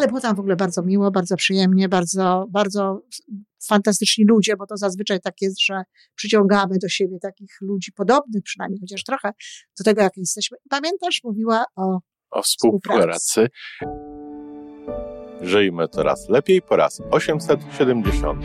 ale było tam w ogóle bardzo miło, bardzo przyjemnie, bardzo, bardzo fantastyczni ludzie, bo to zazwyczaj tak jest, że przyciągamy do siebie takich ludzi podobnych przynajmniej, chociaż trochę do tego, jak jesteśmy. Pamiętasz, mówiła o o współpracy. Żyjmy teraz lepiej po raz 870.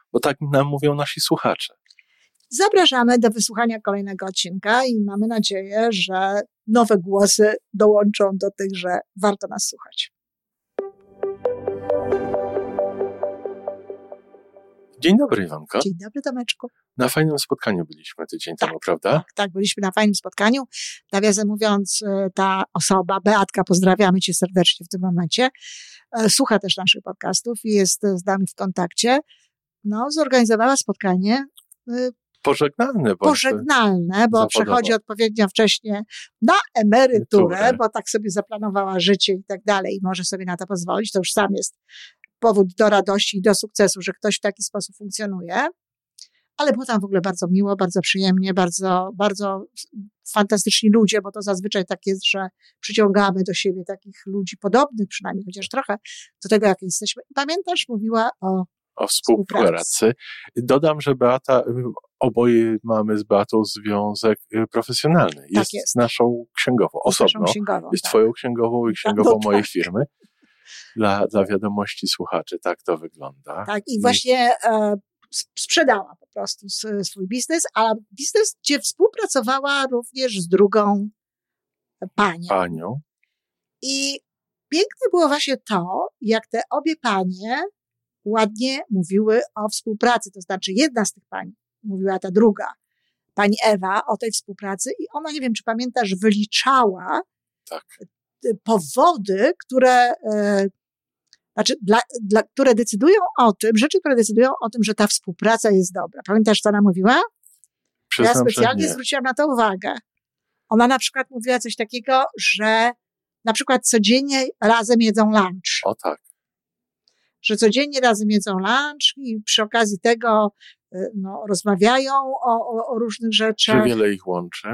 bo tak nam mówią nasi słuchacze. Zapraszamy do wysłuchania kolejnego odcinka i mamy nadzieję, że nowe głosy dołączą do tych, że warto nas słuchać. Dzień dobry, Iwanko. Dzień dobry, Tomeczku. Na fajnym spotkaniu byliśmy tydzień tak, temu, prawda? Tak, tak, byliśmy na fajnym spotkaniu. Nawiasem mówiąc, e, ta osoba, Beatka, pozdrawiamy Cię serdecznie w tym momencie, e, słucha też naszych podcastów i jest z nami w kontakcie. No, zorganizowała spotkanie e, pożegnalne. Pożegnalne, bo zawodowo. przechodzi odpowiednio wcześnie na emeryturę, bo tak sobie zaplanowała życie i tak dalej i może sobie na to pozwolić. To już sam jest powód do radości i do sukcesu, że ktoś w taki sposób funkcjonuje. Ale było tam w ogóle bardzo miło, bardzo przyjemnie, bardzo, bardzo fantastyczni ludzie, bo to zazwyczaj tak jest, że przyciągamy do siebie takich ludzi podobnych przynajmniej, chociaż trochę do tego, jak jesteśmy. Pamiętasz, mówiła o o współpracy. Dodam, że Beata, oboje mamy z Beatą związek y, profesjonalny. Jest, tak jest. naszą księgową, osobno. Księgową, jest tak. twoją księgową i księgową no, mojej tak. firmy. Dla, dla wiadomości słuchaczy tak to wygląda. Tak, i właśnie e, sprzedała po prostu swój biznes, a biznes, gdzie współpracowała również z drugą panią. Panią. I piękne było właśnie to, jak te obie panie ładnie mówiły o współpracy. To znaczy, jedna z tych pań mówiła ta druga, pani Ewa, o tej współpracy i ona, nie wiem, czy pamiętasz, wyliczała tak. powody, które, e, znaczy, dla, dla, które decydują o tym, rzeczy, które decydują o tym, że ta współpraca jest dobra. Pamiętasz, co ona mówiła? Przyznam, ja specjalnie zwróciłam na to uwagę. Ona na przykład mówiła coś takiego, że na przykład codziennie razem jedzą lunch. O tak że codziennie razem jedzą lunch i przy okazji tego y, no, rozmawiają o, o, o różnych rzeczach. Czy wiele ich łączy?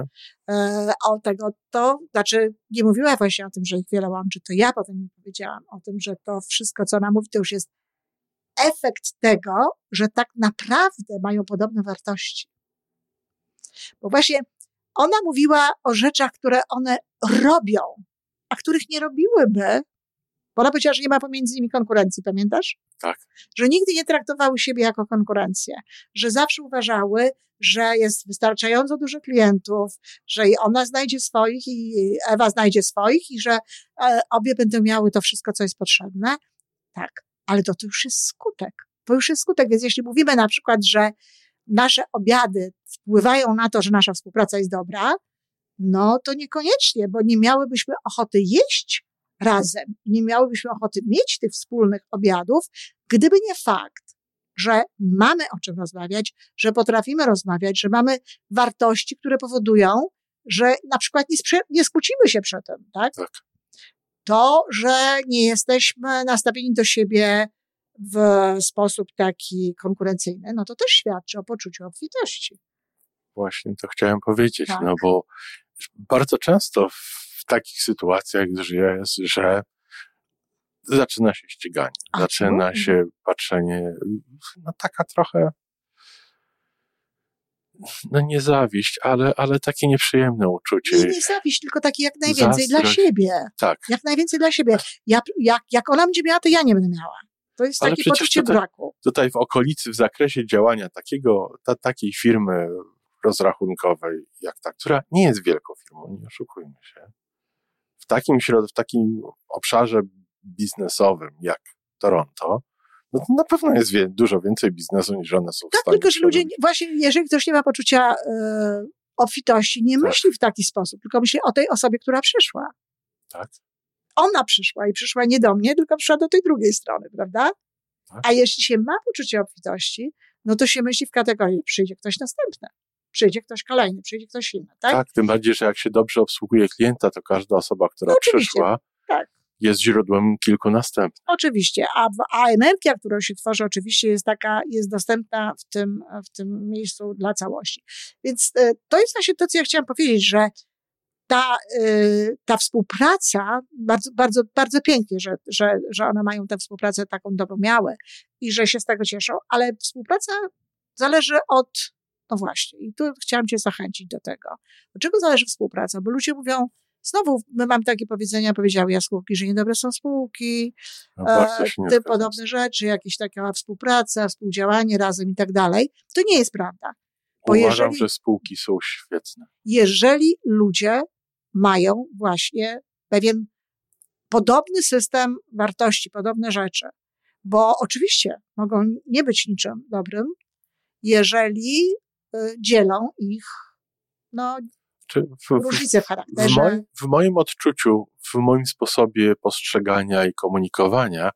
E, o tego to, znaczy nie mówiła właśnie o tym, że ich wiele łączy, to ja potem powiedziałam o tym, że to wszystko, co ona mówi, to już jest efekt tego, że tak naprawdę mają podobne wartości. Bo właśnie ona mówiła o rzeczach, które one robią, a których nie robiłyby, bo ona powiedziała, że nie ma pomiędzy nimi konkurencji, pamiętasz? Tak. Że nigdy nie traktowały siebie jako konkurencję, że zawsze uważały, że jest wystarczająco dużo klientów, że ona znajdzie swoich i Ewa znajdzie swoich i że e, obie będą miały to wszystko, co jest potrzebne. Tak, ale to, to już jest skutek. To już jest skutek, więc jeśli mówimy na przykład, że nasze obiady wpływają na to, że nasza współpraca jest dobra, no to niekoniecznie, bo nie miałybyśmy ochoty jeść razem. Nie miałybyśmy ochoty mieć tych wspólnych obiadów, gdyby nie fakt, że mamy o czym rozmawiać, że potrafimy rozmawiać, że mamy wartości, które powodują, że na przykład nie, sprze- nie skłócimy się przy tym, tak? tak? To, że nie jesteśmy nastawieni do siebie w sposób taki konkurencyjny, no to też świadczy o poczuciu obfitości. Właśnie to chciałem powiedzieć, tak. no bo bardzo często takich sytuacjach jest, że zaczyna się ściganie, A, zaczyna się patrzenie, no taka trochę, no nie zawiść, ale, ale takie nieprzyjemne uczucie. Nie, nie zawiść, tylko takie jak najwięcej Zastrość. dla siebie. Tak. Jak najwięcej dla siebie. Ja, jak, jak ona będzie miała, to ja nie będę miała. To jest ale takie poczucie tutaj, braku. Tutaj w okolicy, w zakresie działania takiego, ta, takiej firmy rozrachunkowej, jak ta, która nie jest wielką firmą, nie oszukujmy się, w takim, w takim obszarze biznesowym jak Toronto, no to na pewno jest wie, dużo więcej biznesu niż one są tak, w stanie. tylko że ludzie, właśnie jeżeli ktoś nie ma poczucia y, obfitości nie Tak. myśli w taki sposób, tylko myśli o tej osobie, która przyszła. Tak. Ona przyszła i przyszła nie do mnie, tylko przyszła do tej drugiej strony, prawda? Tak. A jeśli się ma poczucie obfitości, no to się myśli w kategorii, przyjdzie ktoś następny, przyjdzie ktoś kolejny, przyjdzie ktoś inny, tak? Tak, tym bardziej, że jak się dobrze obsługuje klienta, to każda osoba, która No przyszła, tak. jest źródłem kilku następnych. Oczywiście, a, a energia, którą się tworzy, oczywiście jest taka, jest dostępna w tym, w tym miejscu dla całości. Więc e, to jest właśnie to, co ja chciałam powiedzieć, że ta, e, ta współpraca, bardzo, bardzo, bardzo pięknie, że, że, że one mają tę współpracę taką dobrą miałę i że się z tego cieszą, ale współpraca zależy od, no właśnie, i tu chciałam Cię zachęcić do tego. Od czego zależy współpraca? Bo ludzie mówią, znowu, my mamy takie powiedzenia, powiedziały jaskółki, że niedobre są spółki, No, e, zgadzam. podobne rzeczy, jakieś taka współpraca, współdziałanie razem i tak dalej. To nie jest prawda. bo Uważam, jeżeli- że spółki są świetne. Jeżeli ludzie mają właśnie pewien podobny system wartości, podobne rzeczy, bo oczywiście mogą nie być niczym dobrym, jeżeli dzielą ich no, w, w, różnice w w, charakterze. moim, w moim odczuciu, w moim sposobie postrzegania i komunikowania,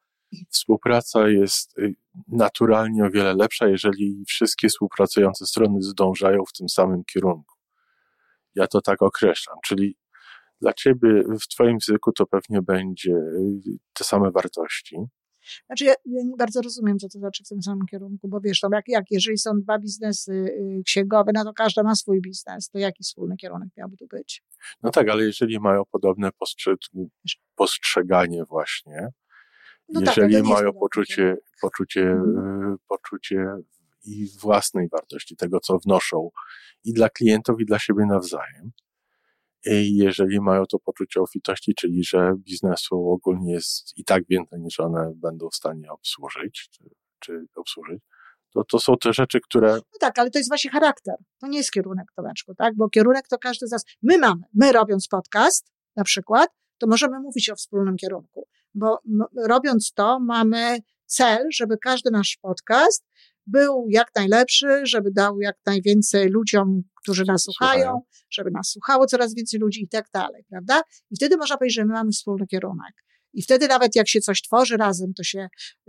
współpraca jest y, naturalnie o wiele lepsza, jeżeli wszystkie współpracujące strony zdążają w tym samym kierunku. Ja to tak określam, czyli dla ciebie w twoim języku to pewnie będzie y, te same wartości. Znaczy, ja, nie bardzo rozumiem, co to znaczy w tym samym kierunku, bo wiesz, to jak, jak jeżeli są dwa biznesy y, księgowe, no to każda ma swój biznes, to jaki wspólny kierunek miałby tu być? No tak, ale jeżeli mają podobne postrze- postrzeganie właśnie, No tak, jeżeli jest mają poczucie, poczucie, Mhm. y, poczucie i własnej wartości, tego co wnoszą i dla klientów, i dla siebie nawzajem. Jeżeli mają to poczucie obfitości, czyli że biznesu ogólnie jest i tak więcej niż one będą w stanie obsłużyć, czy, czy obsłużyć, to, to są te rzeczy, które No tak, ale to jest właśnie charakter. To nie jest kierunek, Tomeczku, tak? Bo kierunek to każdy z nas. My mamy, my robiąc podcast na przykład, to możemy mówić o wspólnym kierunku, bo robiąc to mamy cel, żeby każdy nasz podcast był jak najlepszy, żeby dał jak najwięcej ludziom, którzy nas słuchają, żeby nas słuchało coraz więcej ludzi i tak dalej, prawda? I wtedy można powiedzieć, że my mamy wspólny kierunek. I wtedy nawet jak się coś tworzy razem, to się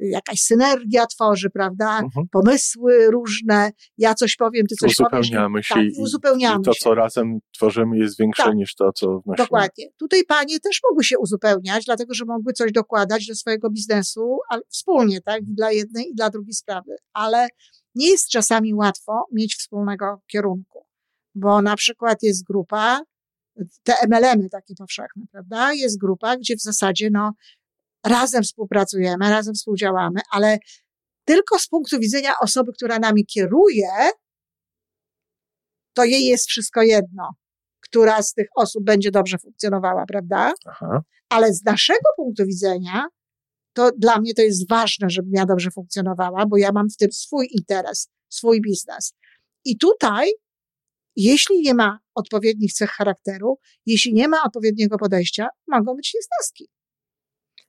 y, jakaś synergia tworzy, prawda? mhm, pomysły różne, ja coś powiem, ty coś powiesz. uzupełniamy się tak, i, uzupełniamy i to, się. co razem tworzymy, jest większe Tak. niż to, co wnosimy. Dokładnie. Tutaj panie też mogły się uzupełniać, dlatego że mogły coś dokładać do swojego biznesu, ale wspólnie, tak, i dla jednej i dla drugiej sprawy. Ale nie jest czasami łatwo mieć wspólnego kierunku, bo na przykład jest grupa, te MLM-y takie powszechne, prawda? Jest grupa, gdzie w zasadzie no, razem współpracujemy, razem współdziałamy, ale tylko z punktu widzenia osoby, która nami kieruje, to jej jest wszystko jedno, która z tych osób będzie dobrze funkcjonowała, prawda? Aha. Ale z naszego punktu widzenia, to dla mnie to jest ważne, żebym ja dobrze funkcjonowała, bo ja mam w tym swój interes, swój biznes. I tutaj, jeśli nie ma odpowiednich cech charakteru, jeśli nie ma odpowiedniego podejścia, mogą być niesnaski.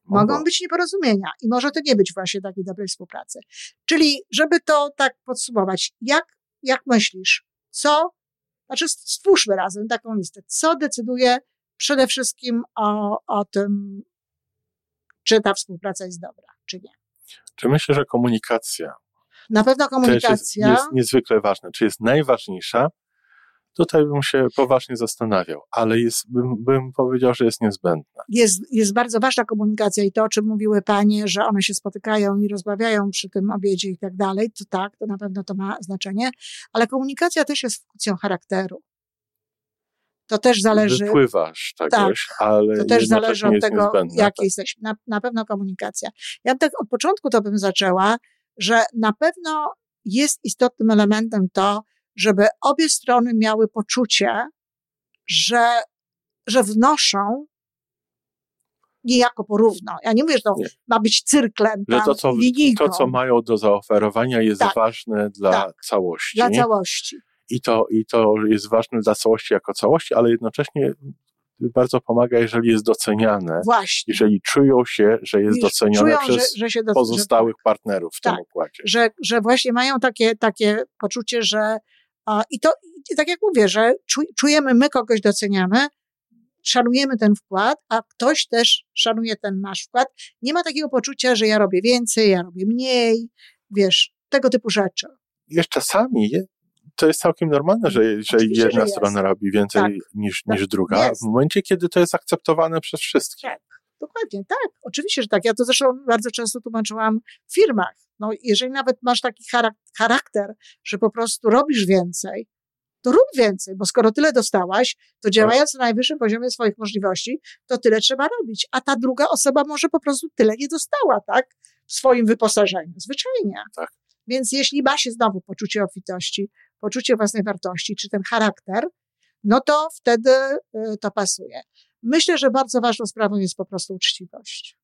Mogą być nieporozumienia i może to nie być właśnie takiej dobrej współpracy. Czyli, żeby to tak podsumować, jak, jak myślisz, co, znaczy stwórzmy razem taką listę, co decyduje przede wszystkim o, o tym, czy ta współpraca jest dobra, czy nie. Czy myślę, że komunikacja Na pewno też jest, komunikacja, jest niezwykle ważna. Czy jest najważniejsza? Tutaj bym się poważnie zastanawiał, ale jest, bym, bym powiedział, że jest niezbędna. jest, jest bardzo ważna komunikacja i to, o czym mówiły panie, że one się spotykają i rozmawiają przy tym obiedzie i tak dalej, to tak, to na pewno to ma znaczenie, ale komunikacja też jest funkcją charakteru. To też zależy, Wypływasz czegoś, ale to też jednocześnie zależy od tego, niezbędna. jak jesteś. Na, na pewno komunikacja. Ja tak od początku to bym zaczęła, że na pewno jest istotnym elementem to, żeby obie strony miały poczucie, że, że wnoszą niejako porówno. Ja nie mówię, że to Nie. ma być cyrklem, Że tam, to co, linijką to, co mają do zaoferowania, jest Tak. ważne dla Tak. całości. dla całości. I, to, I to jest ważne dla całości jako całości, ale jednocześnie bardzo pomaga, jeżeli jest doceniane, Właśnie. jeżeli czują się, że jest Już docenione czują, przez że, że się do, pozostałych partnerów w Tak. tym układzie. że, że właśnie mają takie, takie poczucie, że i to tak jak mówię, że czujemy, my kogoś doceniamy, szanujemy ten wkład, a ktoś też szanuje ten nasz wkład. Nie ma takiego poczucia, że ja robię więcej, ja robię mniej, wiesz, tego typu rzeczy. Wiesz, czasami to jest całkiem normalne, że, że jedna że strona robi więcej tak, niż, tak, niż druga, jest. w momencie, kiedy to jest akceptowane przez wszystkich. Tak, dokładnie, tak. Oczywiście, że tak. Ja to zresztą bardzo często tłumaczyłam w firmach. No, jeżeli nawet masz taki charakter, że po prostu robisz więcej, to rób więcej, bo skoro tyle dostałaś, to działając na najwyższym poziomie swoich możliwości, to tyle trzeba robić. A ta druga osoba może po prostu tyle nie dostała, tak? W swoim wyposażeniu. Zwyczajnie. Tak. Więc jeśli ma się znowu poczucie obfitości, poczucie własnej wartości, czy ten charakter, no to wtedy y, to pasuje. Myślę, że bardzo ważną sprawą jest po prostu uczciwość.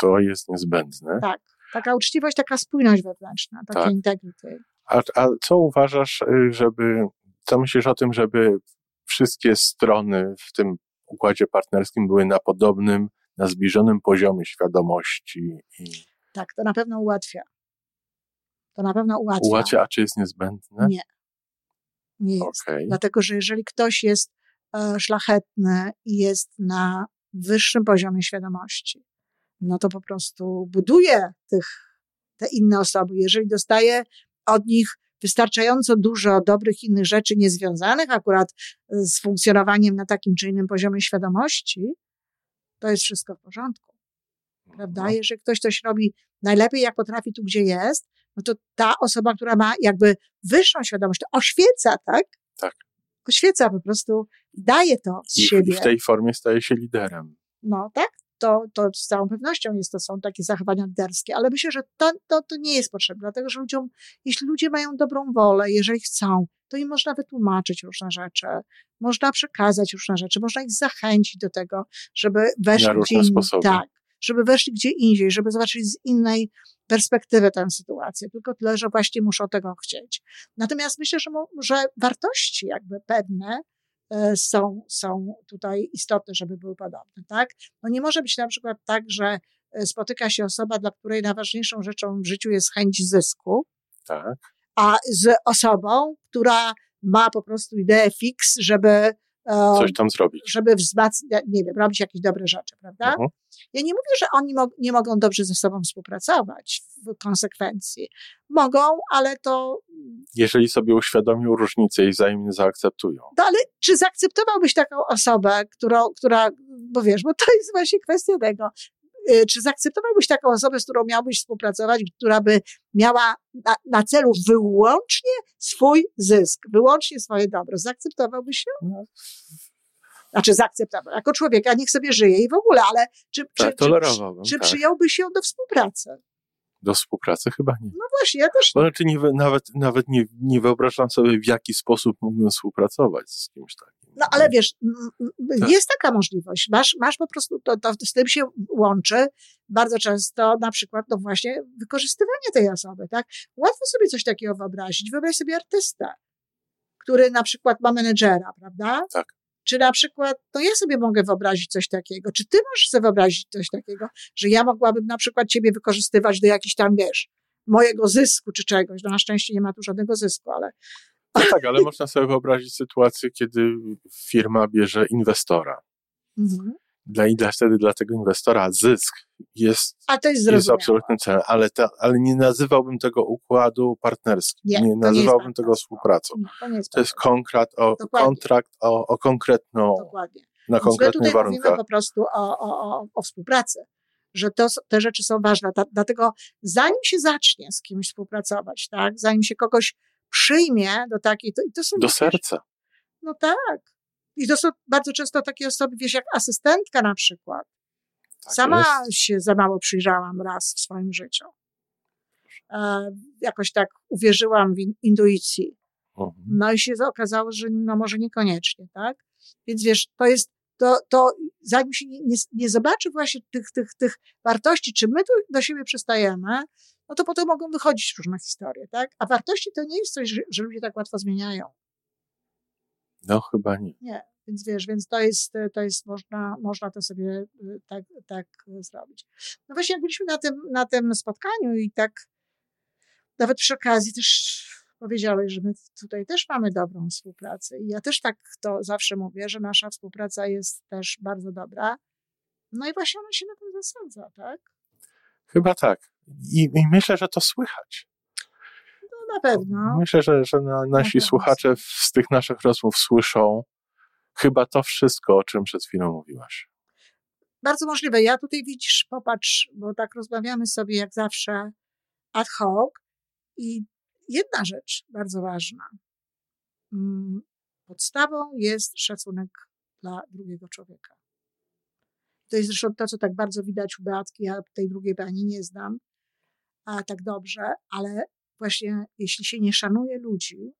To jest niezbędne. Tak. Taka uczciwość, taka spójność wewnętrzna, takie tak. integrity. A, a co uważasz, y, żeby, co myślisz o tym, żeby wszystkie strony w tym układzie partnerskim były na podobnym, na zbliżonym poziomie świadomości? I... Tak, to na pewno ułatwia. To na pewno ułatwia. Ułatwia, a czy jest niezbędne? Nie. Nie jest. Okay. Dlatego, że jeżeli ktoś jest e, szlachetny i jest na wyższym poziomie świadomości, no to po prostu buduje tych, te inne osoby. Jeżeli dostaje od nich wystarczająco dużo dobrych innych rzeczy niezwiązanych akurat z funkcjonowaniem na takim czy innym poziomie świadomości, to jest wszystko w porządku. Prawda? No. Jeżeli ktoś coś robi najlepiej, jak potrafi tu, gdzie jest, no to ta osoba, która ma jakby wyższą świadomość, to oświeca, tak? Tak. Oświeca po prostu, daje to z I, siebie. I w tej formie staje się liderem. No, tak? To, to z całą pewnością jest, to są takie zachowania liderskie, ale myślę, że to, to, to nie jest potrzebne, dlatego że ludziom, jeśli ludzie mają dobrą wolę, jeżeli chcą, to im można wytłumaczyć różne rzeczy, można przekazać różne rzeczy, można ich zachęcić do tego, żeby weszli gdzie indziej. Tak, żeby weszli gdzie indziej, żeby zobaczyli z innej perspektywy tę sytuację, tylko tyle, że właśnie muszą tego chcieć. Natomiast myślę, że, że wartości jakby pewne, są, są tutaj istotne, żeby były podobne, tak? No nie może być na przykład tak, że e, spotyka się osoba, dla której najważniejszą rzeczą w życiu jest chęć zysku, tak. a z osobą, która ma po prostu ideę fix, żeby coś tam zrobić. Żeby wzmacniać, nie wiem, robić jakieś dobre rzeczy, prawda? Mhm. Ja nie mówię, że oni mo nie mogą dobrze ze sobą współpracować w konsekwencji. Mogą, ale to. Jeżeli sobie uświadomią różnicę i wzajemnie zaakceptują. No ale czy zaakceptowałbyś taką osobę, którą, która, bo wiesz, bo to jest właśnie kwestia tego, czy zaakceptowałbyś taką osobę, z którą miałbyś współpracować, która by miała na, na celu wyłącznie swój zysk, wyłącznie swoje dobro? Zaakceptowałbyś ją? No. Znaczy zaakceptował. Jako człowieka niech sobie żyje i w ogóle, ale czy, tak, czy, czy, czy tak. przyjąłbyś ją do współpracy? Do współpracy chyba nie. No właśnie, ja też nie. Znaczy nie, nawet, nawet nie, nie wyobrażam sobie, w jaki sposób mógłbym współpracować z kimś takim. No ale wiesz, tak. jest taka możliwość. Masz, masz po prostu, to, to z tym się łączy bardzo często na przykład, no właśnie, wykorzystywanie tej osoby, tak? Łatwo sobie coś takiego wyobrazić. Wyobraź sobie artystę, który na przykład ma menedżera, prawda? Tak. Czy na przykład, to ja sobie mogę wyobrazić coś takiego, czy ty możesz sobie wyobrazić coś takiego, że ja mogłabym na przykład ciebie wykorzystywać do jakichś tam, wiesz, mojego zysku czy czegoś. No na szczęście nie ma tu żadnego zysku, ale no tak, ale można sobie wyobrazić sytuację, kiedy firma bierze inwestora. Mhm. Dla, I dla, wtedy dla tego inwestora zysk jest, jest, jest absolutnym celem, ale, ta, ale nie nazywałbym tego układu partnerskim, nie, nie nazywałbym nie tego współpracą. No, to, jest, to jest kontrakt o, kontrakt o, o konkretną, Dokładnie. na konkretnych my warunkach. Mówimy po prostu o, o, o, o współpracy że to, te rzeczy są ważne. Dlatego zanim się zacznie z kimś współpracować, tak, zanim się kogoś przyjmie do takiej, to, i to są... Do serca. No tak. I to są bardzo często takie osoby, wiesz, jak asystentka na przykład. Tak Sama jest. się za mało przyjrzałam raz w swoim życiu. E, jakoś tak uwierzyłam w intuicji. Mhm. No i się okazało, że no może niekoniecznie, tak? Więc wiesz, to jest, to, to zanim się nie, nie, nie zobaczy właśnie tych, tych, tych wartości, czy my tu do siebie przystajemy, no to potem mogą wychodzić różne historie, tak? A wartości to nie jest coś, że, że ludzie tak łatwo zmieniają. No, chyba nie. Nie, więc wiesz, więc to jest, to jest można, można to sobie y, tak, tak zrobić. No właśnie, jak byliśmy na tym, na tym spotkaniu i tak nawet przy okazji też powiedziałeś, że my tutaj też mamy dobrą współpracę. I ja też tak to zawsze mówię, że nasza współpraca jest też bardzo dobra. No i właśnie ona się na tym zasadza, tak? Chyba tak. I, i myślę, że to słychać. No na pewno. Myślę, że, że na, nasi słuchacze z tych naszych rozmów słyszą chyba to wszystko, o czym przed chwilą mówiłaś. Bardzo możliwe. Ja tutaj widzisz, popatrz, bo tak rozmawiamy sobie jak zawsze ad hoc i jedna rzecz bardzo ważna. Mm, podstawą jest szacunek dla drugiego człowieka. To jest zresztą to, co tak bardzo widać u Beatki. Ja tej drugiej pani nie znam a tak dobrze, ale właśnie jeśli się nie szanuje ludzi,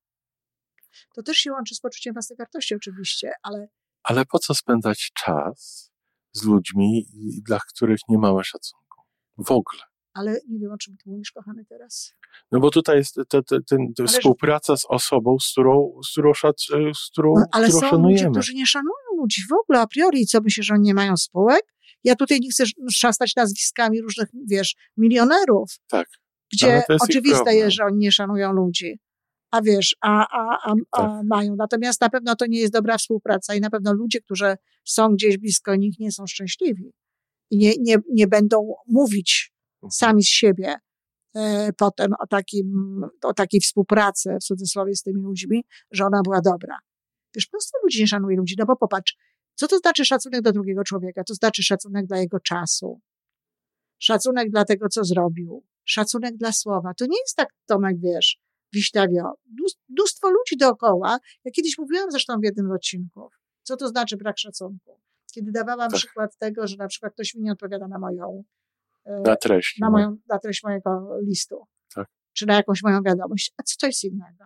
to też się łączy z poczuciem własnej wartości oczywiście, ale... Ale po co spędzać czas z ludźmi, dla których nie mamy szacunku? W ogóle. Ale nie wiem, o czym ty mówisz, kochany, teraz. No bo tutaj jest te, te, te, współpraca z osobą, z którą, z którą, szac, z którą, no, ale którą są szanujemy. ludzie, którzy nie szanują ludzi w ogóle a priori. Co myślisz, że oni nie mają spółek? Ja tutaj nie chcę szastać nazwiskami różnych, wiesz, milionerów. Tak. Gdzie oczywiste jest, że oni nie szanują ludzi. A wiesz, a, a, a, a tak. mają. Natomiast na pewno to nie jest dobra współpraca i na pewno ludzie, którzy są gdzieś blisko nich, nie są szczęśliwi. I nie, nie, nie będą mówić mhm. sami z siebie e, potem o, takim, o takiej współpracy, w cudzysłowie, z tymi ludźmi, że ona była dobra. Wiesz, mnóstwo ludzi nie szanuje ludzi, no bo popatrz, co to znaczy szacunek do drugiego człowieka? To znaczy szacunek dla jego czasu, szacunek dla tego, co zrobił, szacunek dla słowa. To nie jest tak, Tomek, wiesz, wiśtawio. Mnóstwo ludzi dookoła. Ja kiedyś mówiłam zresztą w jednym z odcinków, co to znaczy brak szacunku. Kiedy dawałam tak. przykład tego, że na przykład ktoś mi nie odpowiada na moją, e, na treść, na, no. moją, na treść mojego listu. Tak. Czy na jakąś moją wiadomość. A co to jest innego?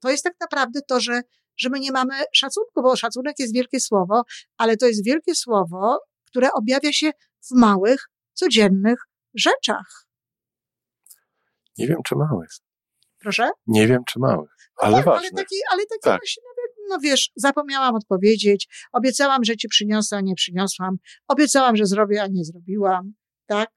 To jest tak naprawdę to, że że my nie mamy szacunku, bo szacunek jest wielkie słowo, ale to jest wielkie słowo, które objawia się w małych, codziennych rzeczach. Nie wiem, czy małych. Proszę? Nie wiem, czy małych, ale no, Ale taki, ale taki tak. właśnie no wiesz, zapomniałam odpowiedzieć, obiecałam, że ci przyniosę, a nie przyniosłam, obiecałam, że zrobię, a nie zrobiłam, tak?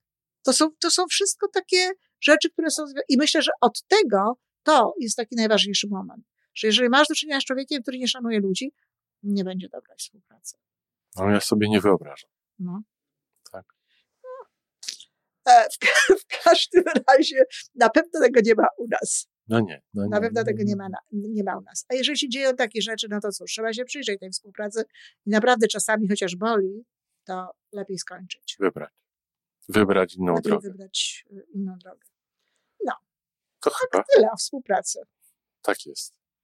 To są, to są wszystko takie rzeczy, które są, i myślę, że od tego to jest taki najważniejszy moment że jeżeli masz do czynienia z człowiekiem, który nie szanuje ludzi, nie będzie dobrej współpracy. No ja sobie nie wyobrażam. No. Tak. No. E, w, w, każdym razie na pewno tego nie ma u nas. No nie. No nie na pewno tego nie ma, nie ma u nas. A jeżeli się dzieją takie rzeczy, no to cóż, trzeba się przyjrzeć tej współpracy i naprawdę czasami, chociaż boli, to lepiej skończyć. Wybrać. Wybrać inną lepiej drogę. wybrać y, inną drogę. No. To chyba. tyle o współpracy. Tak jest.